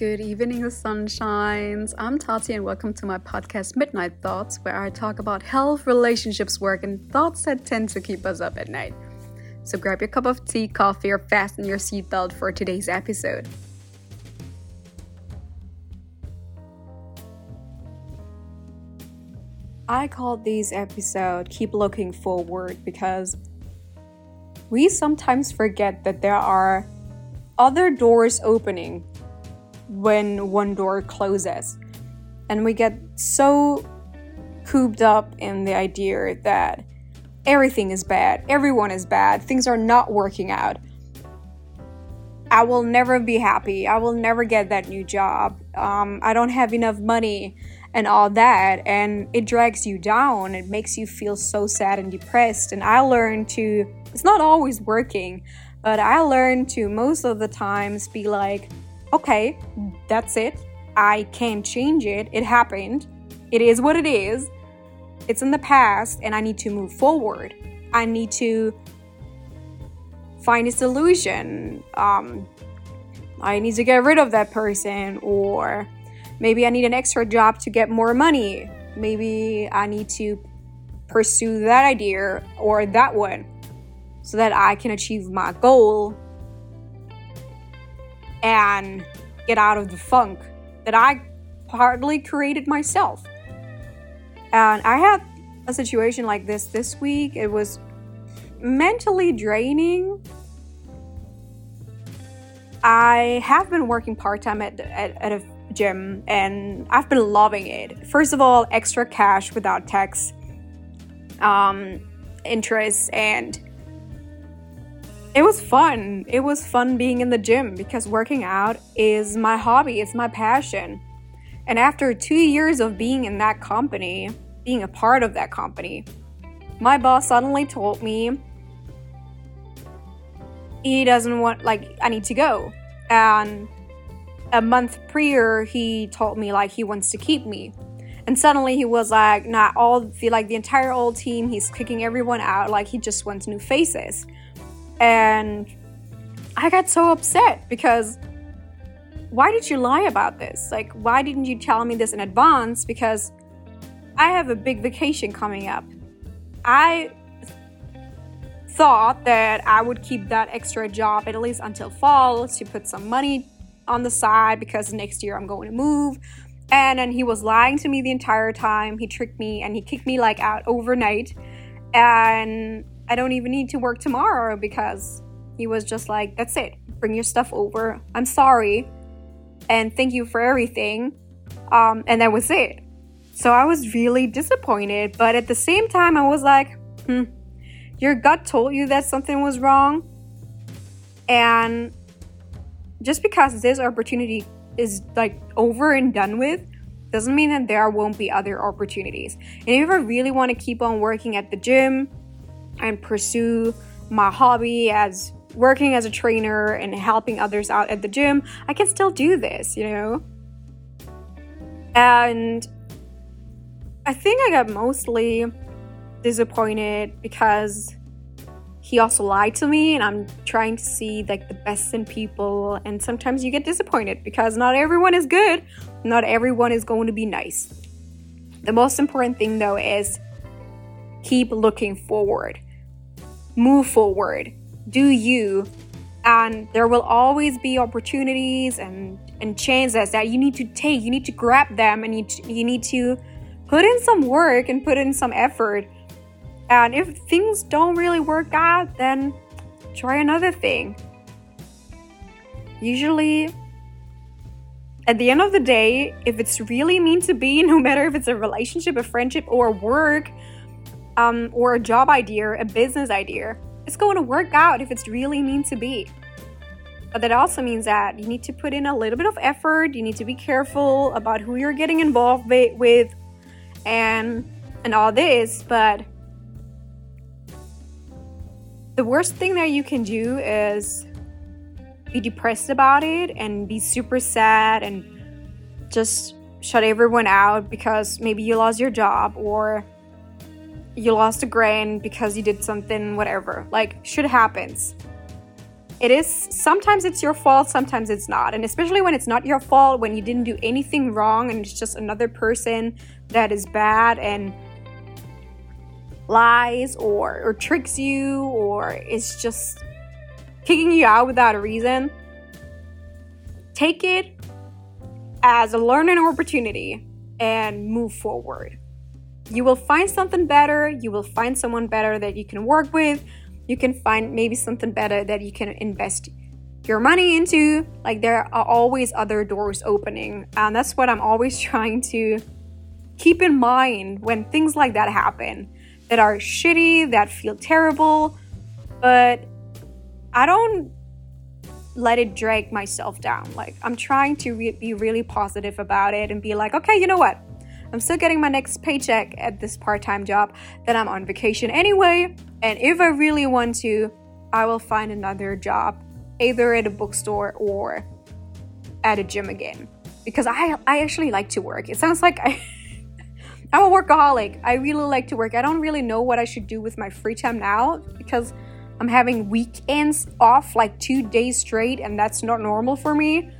Good evening, sunshines. I'm Tati, and welcome to my podcast, Midnight Thoughts, where I talk about health, relationships, work, and thoughts that tend to keep us up at night. So grab your cup of tea, coffee, or fasten your seatbelt for today's episode. I called this episode Keep Looking Forward because we sometimes forget that there are other doors opening when one door closes. And we get so cooped up in the idea that everything is bad, everyone is bad, things are not working out. I will never be happy. I will never get that new job. Um, I don't have enough money and all that. And it drags you down. It makes you feel so sad and depressed. And I learned to, it's not always working, but I learned to most of the times be like, okay, that's it. I can't change it. It happened. It is what it is. It's in the past, and I need to move forward. I need to find a solution. Um, I need to get rid of that person, or maybe I need an extra job to get more money. Maybe I need to pursue that idea or that one so that I can achieve my goal and get out of the funk that I partly created myself. And I had a situation like this this week. It was mentally draining. I have been working part time at, at, at, a gym and I've been loving it. First of all, extra cash without tax, um, interest, and it was fun. It was fun being in the gym because working out is my hobby, it's my passion. And after two years of being in that company, being a part of that company, my boss suddenly told me he doesn't want, like, I need to go. And a month prior, he told me, like, he wants to keep me. And suddenly he was like, not all, the, like, the entire old team, he's kicking everyone out, like, he just wants new faces. And I got so upset because why did you lie about this? Like, why didn't you tell me this in advance? Because I have a big vacation coming up. I thought that I would keep that extra job at least until fall to put some money on the side because next year I'm going to move. And then he was lying to me the entire time. He tricked me and he kicked me like out overnight. And I don't even need to work tomorrow because he was just like, that's it, bring your stuff over. I'm sorry. And thank you for everything. Um, and that was it. So I was really disappointed. But at the same time, I was like, hmm, your gut told you that something was wrong. And just because this opportunity is like over and done with, doesn't mean that there won't be other opportunities. And if I really want to keep on working at the gym, and pursue my hobby as working as a trainer and helping others out at the gym, I can still do this, you know? And I think I got mostly disappointed because he also lied to me and I'm trying to see like the best in people and sometimes you get disappointed because not everyone is good, not everyone is going to be nice. The most important thing though is keep looking forward move forward, do you, and there will always be opportunities and and chances that you need to take. You need to grab them, and you you need to put in some work and put in some effort. And if things don't really work out, then try another thing. Usually, at the end of the day, if it's really meant to be, no matter if it's a relationship, a friendship, or work, um, or a job idea, a business idea, it's going to work out if it's really meant to be. But that also means that you need to put in a little bit of effort. You need to be careful about who you're getting involved with, and and all this. But the worst thing that you can do is be depressed about it and be super sad and just shut everyone out because maybe you lost your job or you lost a grain because you did something, whatever. Like, shit happens. it is sometimes it's your fault, sometimes it's not. And especially when it's not your fault, when you didn't do anything wrong and it's just another person that is bad and lies or, or tricks you or is just kicking you out without a reason. Take it as a learning opportunity and move forward. You will find something better, you will find someone better that you can work with you can find maybe something better that you can invest your money into. Like there are always other doors opening. And that's what I'm always trying to keep in mind when things like that happen that are shitty, that feel terrible, but I don't let it drag myself down. Like I'm trying to re- be really positive about it and be like, okay, you know what? I'm still getting my next paycheck at this part time job. Then I'm on vacation anyway. And if I really want to, I will find another job, either at a bookstore or at a gym again. Because I, I actually like to work. It sounds like I. I'm a workaholic. I really like to work. I don't really know what I should do with my free time now because I'm having weekends off like two days straight, and that's not normal for me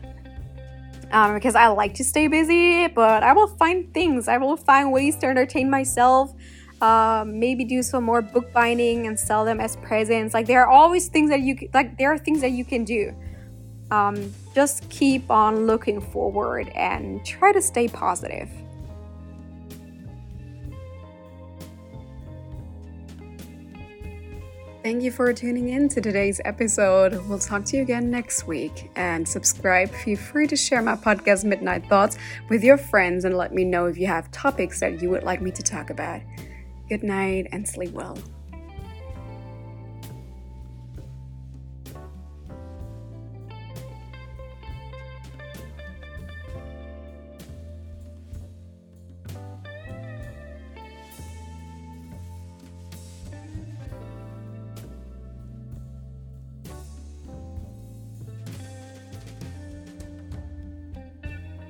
um, because I like to stay busy, but I will find things. I will find ways to entertain myself. Um, maybe do some more bookbinding and sell them as presents. Like there are always things that you like. There are things that you can do. Um, just keep on looking forward and try to stay positive. Thank you for tuning in to today's episode. We'll talk to you again next week. And subscribe. Feel free to share my podcast, Midnight Thoughts, with your friends and let me know if you have topics that you would like me to talk about. Good night and sleep well.